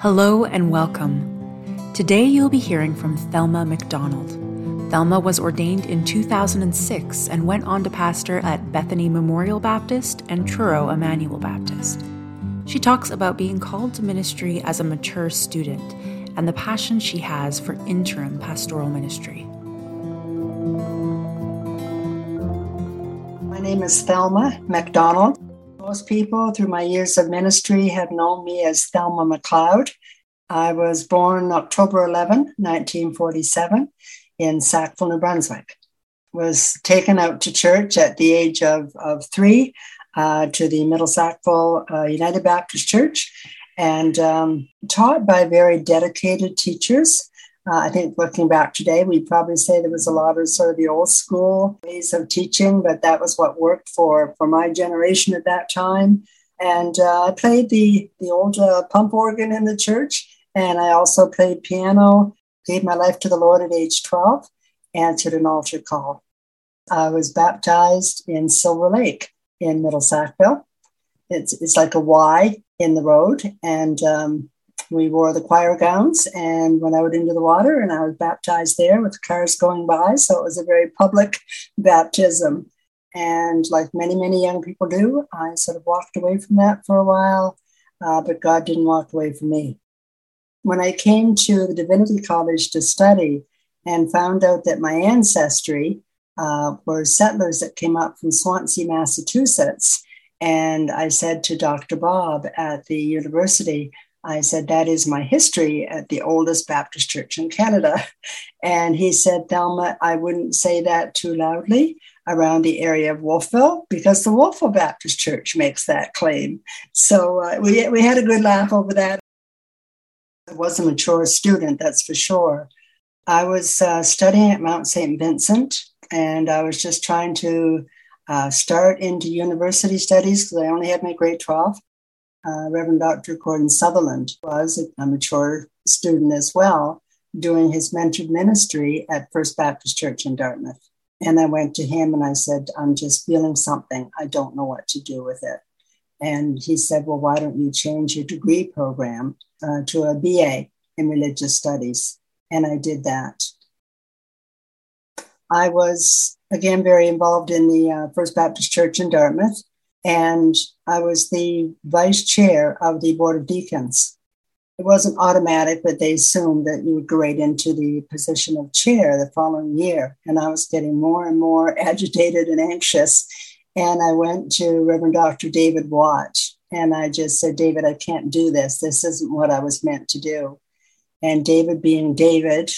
Hello and welcome. Today you'll be hearing from Thelma MacDonald. Thelma was ordained in 2006 and went on to pastor at Bethany Memorial Baptist and Truro Immanuel Baptist. She talks about being called to ministry as a mature student and the passion she has for interim pastoral ministry. My name is Thelma MacDonald. Most people through my years of ministry have known me as Thelma McLeod. I was born October 11, 1947, in Sackville, New Brunswick. Was taken out to church at the age of, of three uh, to the Middle Sackville uh, United Baptist Church and um, taught by very dedicated teachers uh, I think looking back today, we'd probably say there was a lot of sort of the old school ways of teaching, but that was what worked for, for my generation at that time. And uh, I played the, the old uh, pump organ in the church, and I also played piano, gave my life to the Lord at age 12, answered an altar call. I was baptized in Silver Lake in Middle Sackville. It's, it's like a Y in the road. And um, we wore the choir gowns and went out into the water, and I was baptized there with cars going by. So it was a very public baptism. And like many, many young people do, I sort of walked away from that for a while, uh, but God didn't walk away from me. When I came to the Divinity College to study and found out that my ancestry uh, were settlers that came up from Swansea, Massachusetts, and I said to Dr. Bob at the university, I said, That is my history at the oldest Baptist church in Canada. And he said, Thelma, I wouldn't say that too loudly around the area of Wolfville because the Wolfville Baptist Church makes that claim. So uh, we, we had a good laugh over that. I was a mature student, that's for sure. I was uh, studying at Mount St. Vincent and I was just trying to uh, start into university studies because I only had my grade 12 uh, Reverend Dr. Gordon Sutherland was a mature student as well, doing his mentored ministry at First Baptist Church in Dartmouth. And I went to him and I said, I'm just feeling something. I don't know what to do with it. And he said, Well, why don't you change your degree program uh, to a BA in religious studies? And I did that. I was, again, very involved in the uh, First Baptist Church in Dartmouth and I was the vice chair of the Board of Deacons. It wasn't automatic, but they assumed that you would grade into the position of chair the following year. And I was getting more and more agitated and anxious. And I went to Reverend Dr. David Watt and I just said, David, I can't do this. This isn't what I was meant to do. And David, being David,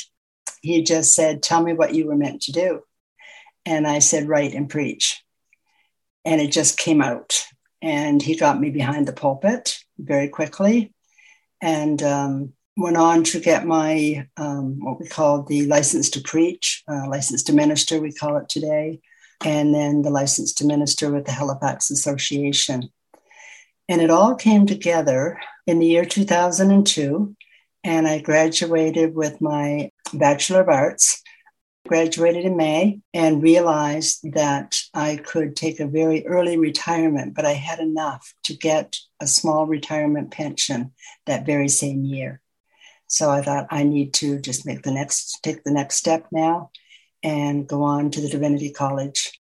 he just said, Tell me what you were meant to do. And I said, Write and preach and it just came out. And he got me behind the pulpit very quickly and um, went on to get my um, what we call the license to preach, uh, license to minister, we call it today, and then the license to minister with the Halifax Association. And it all came together in the year 2002. And I graduated with my Bachelor of Arts graduated in May and realized that I could take a very early retirement, but I had enough to get a small retirement pension that very same year. So I thought I need to just make the next take the next step now and go on to the Divinity College.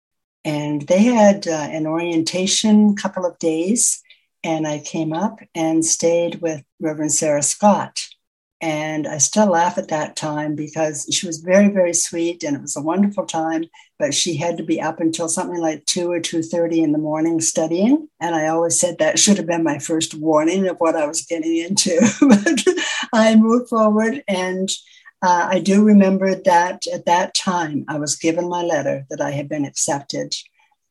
And they had uh, an orientation couple of days and I came up and stayed with Reverend Sarah Scott and I still laugh at that time because she was very, very sweet and it was a wonderful time. But she had to be up until something like two or two thirty in the morning studying. And I always said that should have been my first warning of what I was getting into. but I moved forward and uh, I do remember that at that time I was given my letter that I had been accepted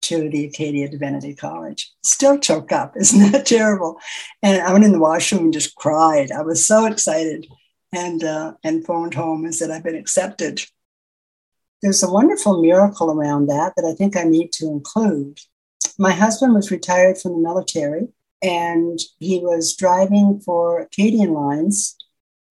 to the Acadia Divinity College. Still choke up, isn't that terrible? And I went in the washroom and just cried. I was so excited and, uh, and phoned home and said, I've been accepted. There's a wonderful miracle around that that I think I need to include. My husband was retired from the military and he was driving for Acadian Lines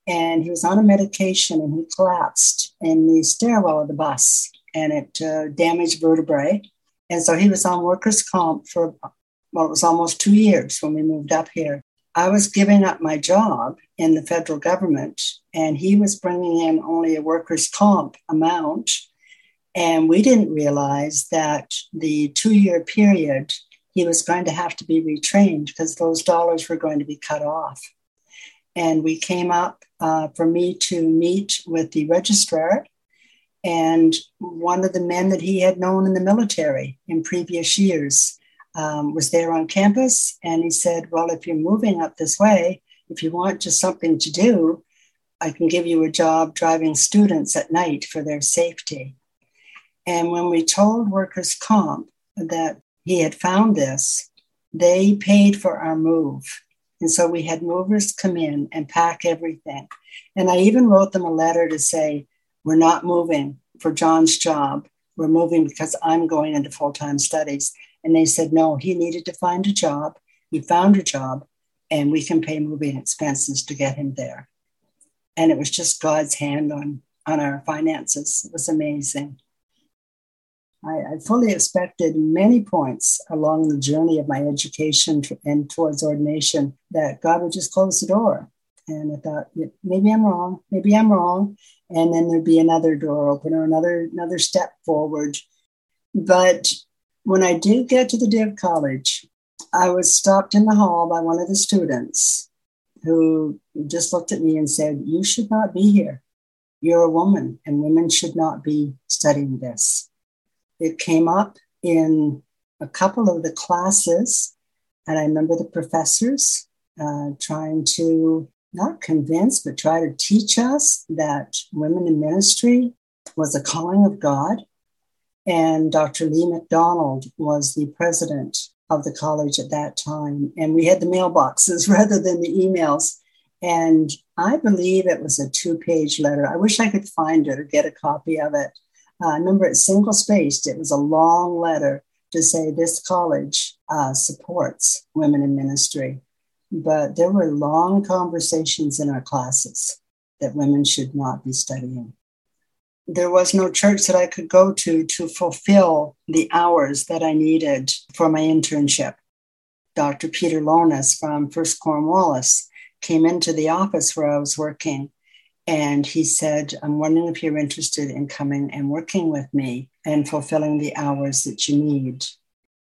and he was on a medication and he collapsed in the stairwell of the bus and it uh, damaged vertebrae. And so he was on workers' comp for, well, it was almost two years when we moved up here. I was giving up my job in the federal government, and he was bringing in only a workers' comp amount. And we didn't realize that the two year period, he was going to have to be retrained because those dollars were going to be cut off. And we came up uh, for me to meet with the registrar and one of the men that he had known in the military in previous years um, was there on campus. And he said, Well, if you're moving up this way, if you want just something to do, I can give you a job driving students at night for their safety. And when we told workers' comp that he had found this, they paid for our move. And so we had movers come in and pack everything. And I even wrote them a letter to say, we're not moving for John's job. We're moving because I'm going into full time studies. And they said, no, he needed to find a job. He found a job, and we can pay moving expenses to get him there. And it was just God's hand on, on our finances. It was amazing. I, I fully expected many points along the journey of my education and towards ordination that God would just close the door. And I thought, maybe I'm wrong, maybe I'm wrong. And then there'd be another door open or another another step forward. But when I did get to the Div College, I was stopped in the hall by one of the students who just looked at me and said, You should not be here. You're a woman, and women should not be studying this. It came up in a couple of the classes, and I remember the professors uh, trying to not convince, but try to teach us that women in ministry was a calling of God. And Dr. Lee McDonald was the president of the college at that time. And we had the mailboxes rather than the emails. And I believe it was a two page letter. I wish I could find it or get a copy of it. Uh, I remember it's single spaced. It was a long letter to say this college uh, supports women in ministry but there were long conversations in our classes that women should not be studying. There was no church that I could go to to fulfill the hours that I needed for my internship. Dr. Peter Lonis from First Cornwallis came into the office where I was working and he said, I'm wondering if you're interested in coming and working with me and fulfilling the hours that you need.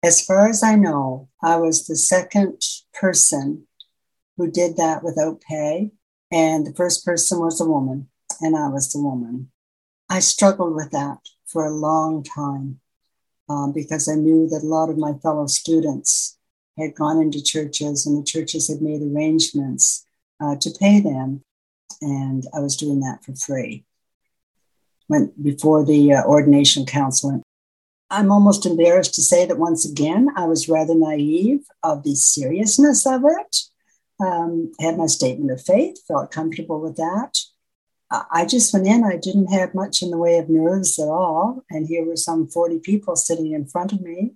As far as I know, I was the second person who did that without pay. And the first person was a woman, and I was the woman. I struggled with that for a long time um, because I knew that a lot of my fellow students had gone into churches and the churches had made arrangements uh, to pay them. And I was doing that for free. Went before the uh, ordination council I'm almost embarrassed to say that once again, I was rather naive of the seriousness of it. Um, had my statement of faith, felt comfortable with that. I just went in, I didn't have much in the way of nerves at all. And here were some 40 people sitting in front of me.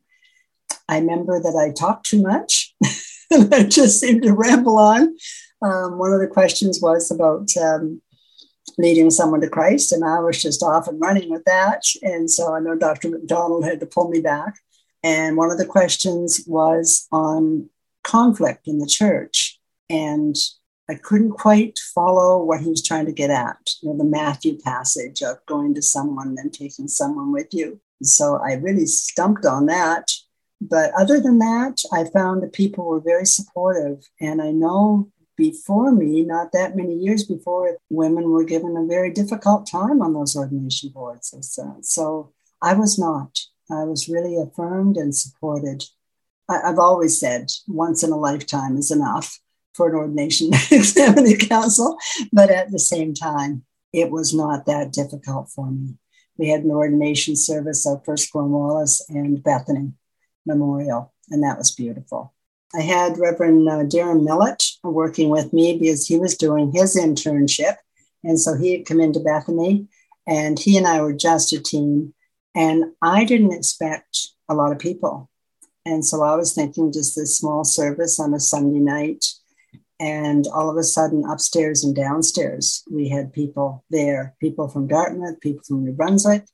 I remember that I talked too much. and I just seemed to ramble on. Um, one of the questions was about um, leading someone to Christ. And I was just off and running with that. And so I know Dr. McDonald had to pull me back. And one of the questions was on conflict in the church. And I couldn't quite follow what he was trying to get at, you know, the Matthew passage of going to someone and taking someone with you. So I really stumped on that. But other than that, I found that people were very supportive. And I know before me, not that many years before, women were given a very difficult time on those ordination boards. So I was not. I was really affirmed and supported. I've always said once in a lifetime is enough for an ordination examining council, but at the same time, it was not that difficult for me. We had an ordination service at First Cornwallis and Bethany Memorial, and that was beautiful. I had Reverend uh, Darren Millett working with me because he was doing his internship. And so he had come into Bethany and he and I were just a team. And I didn't expect a lot of people. And so I was thinking just this small service on a Sunday night. And all of a sudden, upstairs and downstairs, we had people there people from Dartmouth, people from New Brunswick.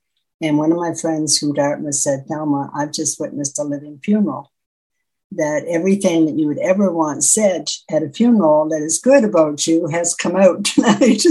And one of my friends from Dartmouth said, Thelma, I've just witnessed a living funeral that everything that you would ever want said at a funeral that is good about you has come out tonight.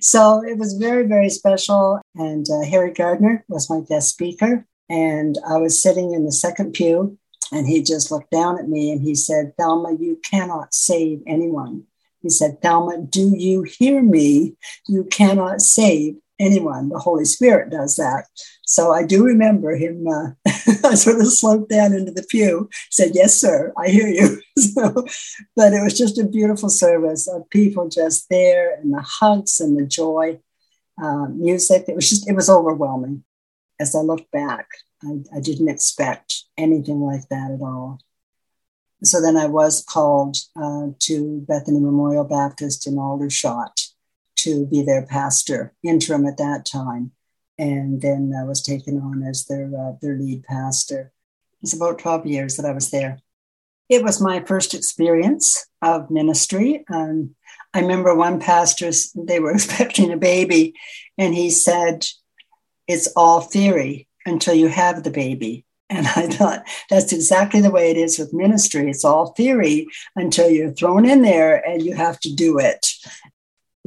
so it was very, very special. And uh, Harry Gardner was my guest speaker. And I was sitting in the second pew, and he just looked down at me and he said, Thelma, you cannot save anyone. He said, Thelma, do you hear me? You cannot save anyone. The Holy Spirit does that. So I do remember him. Uh, I sort of sloped down into the pew, said, "Yes, sir, I hear you." so, but it was just a beautiful service of people just there, and the hugs and the joy, uh, music. It was just it was overwhelming. As I look back, I, I didn't expect anything like that at all. So then I was called uh, to Bethany Memorial Baptist in Aldershot to be their pastor, interim at that time, and then I was taken on as their uh, their lead pastor. It's about twelve years that I was there. It was my first experience of ministry. Um, I remember one pastor; they were expecting a baby, and he said, "It's all theory until you have the baby." And I thought that's exactly the way it is with ministry. It's all theory until you're thrown in there and you have to do it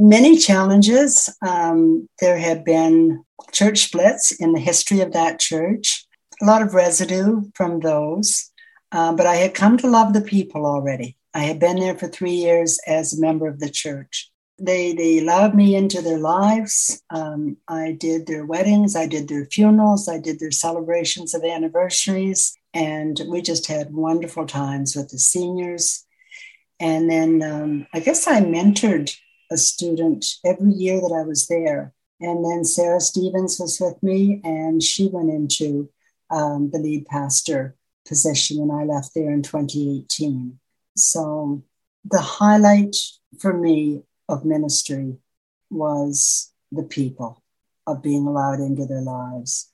many challenges. Um, there have been church splits in the history of that church, a lot of residue from those. Uh, but I had come to love the people already. I had been there for three years as a member of the church. They, they allowed me into their lives. Um, I did their weddings, I did their funerals, I did their celebrations of anniversaries, and we just had wonderful times with the seniors. And then um, I guess I mentored a student every year that I was there. And then Sarah Stevens was with me, and she went into um, the lead pastor position, and I left there in 2018. So the highlight for me of ministry was the people, of being allowed into their lives.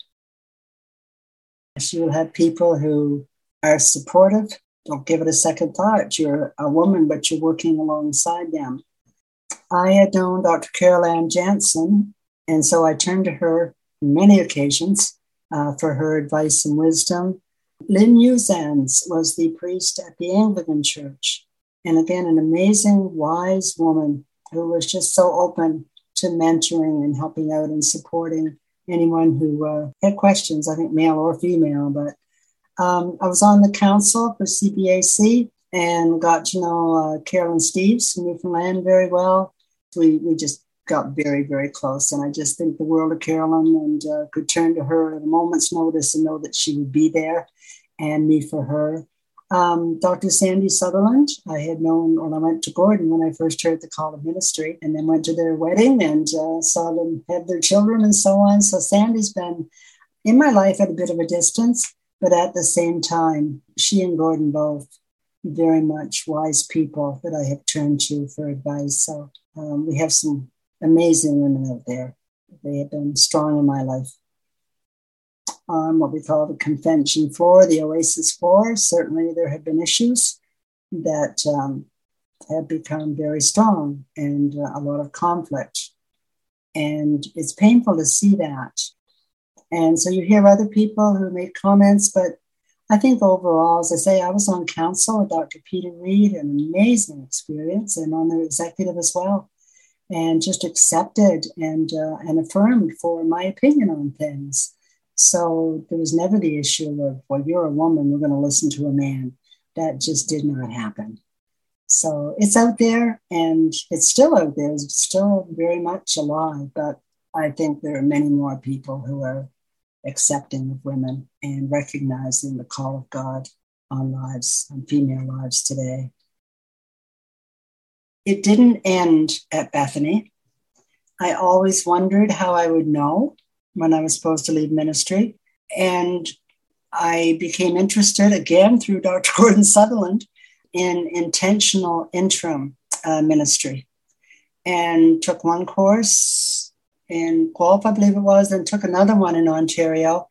She will have people who are supportive. Don't give it a second thought. You're a woman, but you're working alongside them. I had known Dr. Carol Ann Janzen, and so I turned to her many occasions uh, for her advice and wisdom. Lynn Usans was the priest at the Anglican Church, and again, an amazing, wise woman who was just so open to mentoring and helping out and supporting anyone who uh, had questions, I think male or female. But um, I was on the council for CBAC and got to know uh, Carolyn Steves from Newfoundland very well we, we just got very, very close. And I just think the world of Carolyn and uh, could turn to her at a moment's notice and know that she would be there and me for her. Um, Dr. Sandy Sutherland, I had known when I went to Gordon when I first heard the call of ministry and then went to their wedding and uh, saw them have their children and so on. So Sandy's been in my life at a bit of a distance, but at the same time, she and Gordon both very much wise people that I have turned to for advice. So um, we have some amazing women out there. They have been strong in my life. On what we call the convention floor, the Oasis floor, certainly there have been issues that um, have become very strong and uh, a lot of conflict. And it's painful to see that. And so you hear other people who make comments, but I think overall, as I say, I was on council with Dr. Peter Reed, an amazing experience, and on the executive as well, and just accepted and uh, and affirmed for my opinion on things. So there was never the issue of, well, you're a woman, we're going to listen to a man. That just did not happen. So it's out there, and it's still out there. It's still very much alive, but I think there are many more people who are accepting of women and recognizing the call of God on lives, on female lives today. It didn't end at Bethany. I always wondered how I would know when I was supposed to leave ministry. And I became interested again through Dr. Gordon Sutherland in intentional interim uh, ministry and took one course in Guelph, I believe it was, and took another one in Ontario.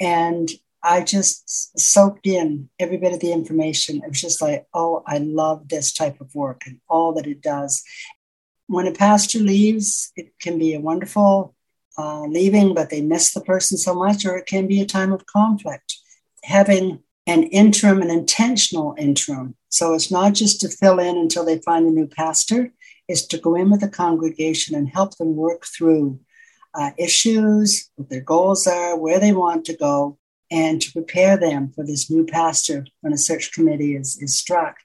And I just soaked in every bit of the information. It was just like, oh, I love this type of work and all that it does. When a pastor leaves, it can be a wonderful uh, leaving, but they miss the person so much, or it can be a time of conflict. Having an interim, an intentional interim. So it's not just to fill in until they find a new pastor, it's to go in with the congregation and help them work through uh, issues, what their goals are, where they want to go, and to prepare them for this new pastor when a search committee is, is struck.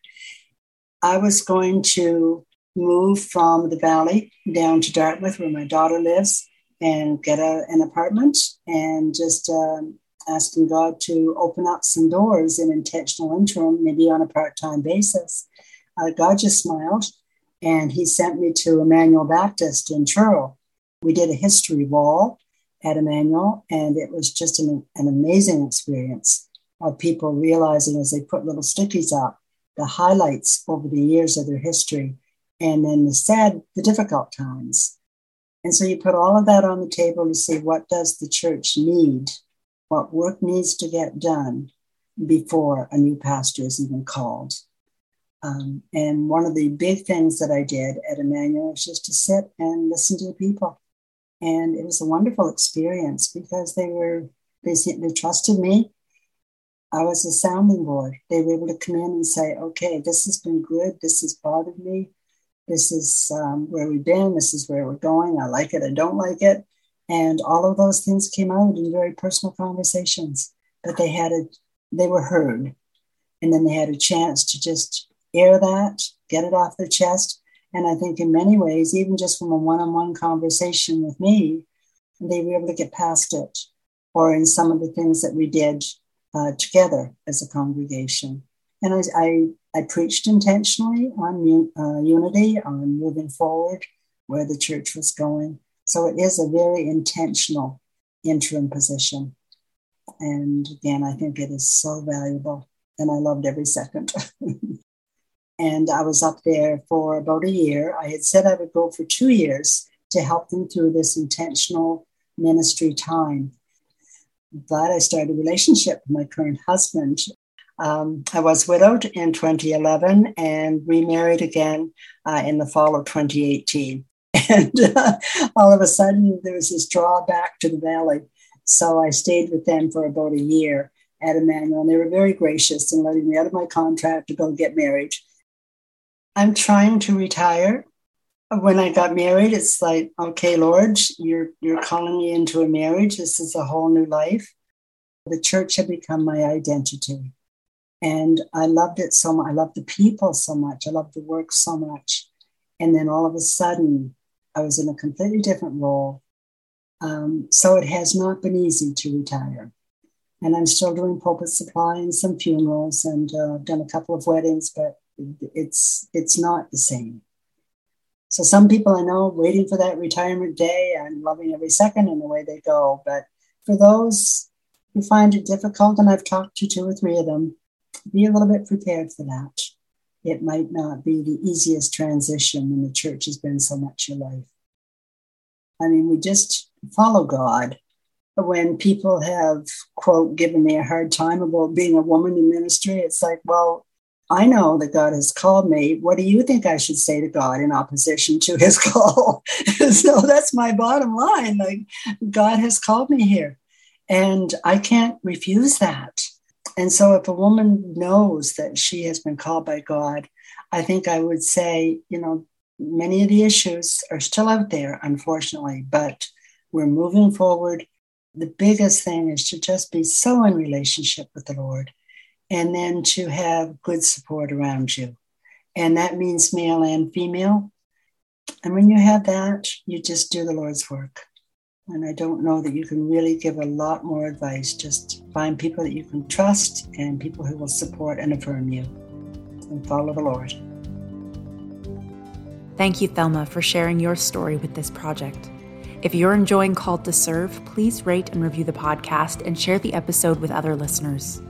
I was going to move from the valley down to Dartmouth, where my daughter lives, and get a, an apartment and just um, asking God to open up some doors in intentional interim, maybe on a part time basis. Uh, God just smiled and he sent me to Immanuel Baptist in Truro. We did a history wall at Immanuel, and it was just an, an amazing experience of people realizing as they put little stickies up the highlights over the years of their history and then the sad, the difficult times. And so you put all of that on the table to see what does the church need, what work needs to get done before a new pastor is even called. Um, and one of the big things that I did at Immanuel was just to sit and listen to the people. And it was a wonderful experience because they were, they, they trusted me. I was a sounding board. They were able to come in and say, okay, this has been good. This has bothered me. This is um, where we've been. This is where we're going. I like it. I don't like it. And all of those things came out in very personal conversations. But they had a, they were heard. And then they had a chance to just air that, get it off their chest. And I think in many ways, even just from a one on one conversation with me, they were able to get past it, or in some of the things that we did uh, together as a congregation. And I, I, I preached intentionally on uh, unity, on moving forward, where the church was going. So it is a very intentional interim position. And again, I think it is so valuable. And I loved every second. And I was up there for about a year. I had said I would go for two years to help them through this intentional ministry time. But I started a relationship with my current husband. Um, I was widowed in 2011 and remarried again uh, in the fall of 2018. And uh, all of a sudden, there was this drawback to the valley. So I stayed with them for about a year at Immanuel. And they were very gracious in letting me out of my contract to go get married. I'm trying to retire. When I got married, it's like, okay, Lord, you're you're calling me into a marriage. This is a whole new life. The church had become my identity. And I loved it so much. I loved the people so much. I loved the work so much. And then all of a sudden, I was in a completely different role. Um, so it has not been easy to retire. And I'm still doing pulpit supply and some funerals, and uh, I've done a couple of weddings, but it's it's not the same. So some people I know waiting for that retirement day and loving every second and the way they go. But for those who find it difficult, and I've talked to two or three of them, be a little bit prepared for that. It might not be the easiest transition when the church has been so much your life. I mean, we just follow God. When people have, quote, given me a hard time about being a woman in ministry, it's like, well, I know that God has called me. What do you think I should say to God in opposition to his call? so that's my bottom line. Like, God has called me here, and I can't refuse that. And so, if a woman knows that she has been called by God, I think I would say, you know, many of the issues are still out there, unfortunately, but we're moving forward. The biggest thing is to just be so in relationship with the Lord and then to have good support around you. And that means male and female. And when you have that, you just do the Lord's work. And I don't know that you can really give a lot more advice. Just find people that you can trust and people who will support and affirm you and follow the Lord. Thank you, Thelma, for sharing your story with this project. If you're enjoying Called to Serve, please rate and review the podcast and share the episode with other listeners.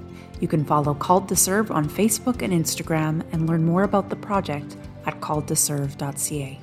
You can follow Called to Serve on Facebook and Instagram and learn more about the project at calledtoserve.ca.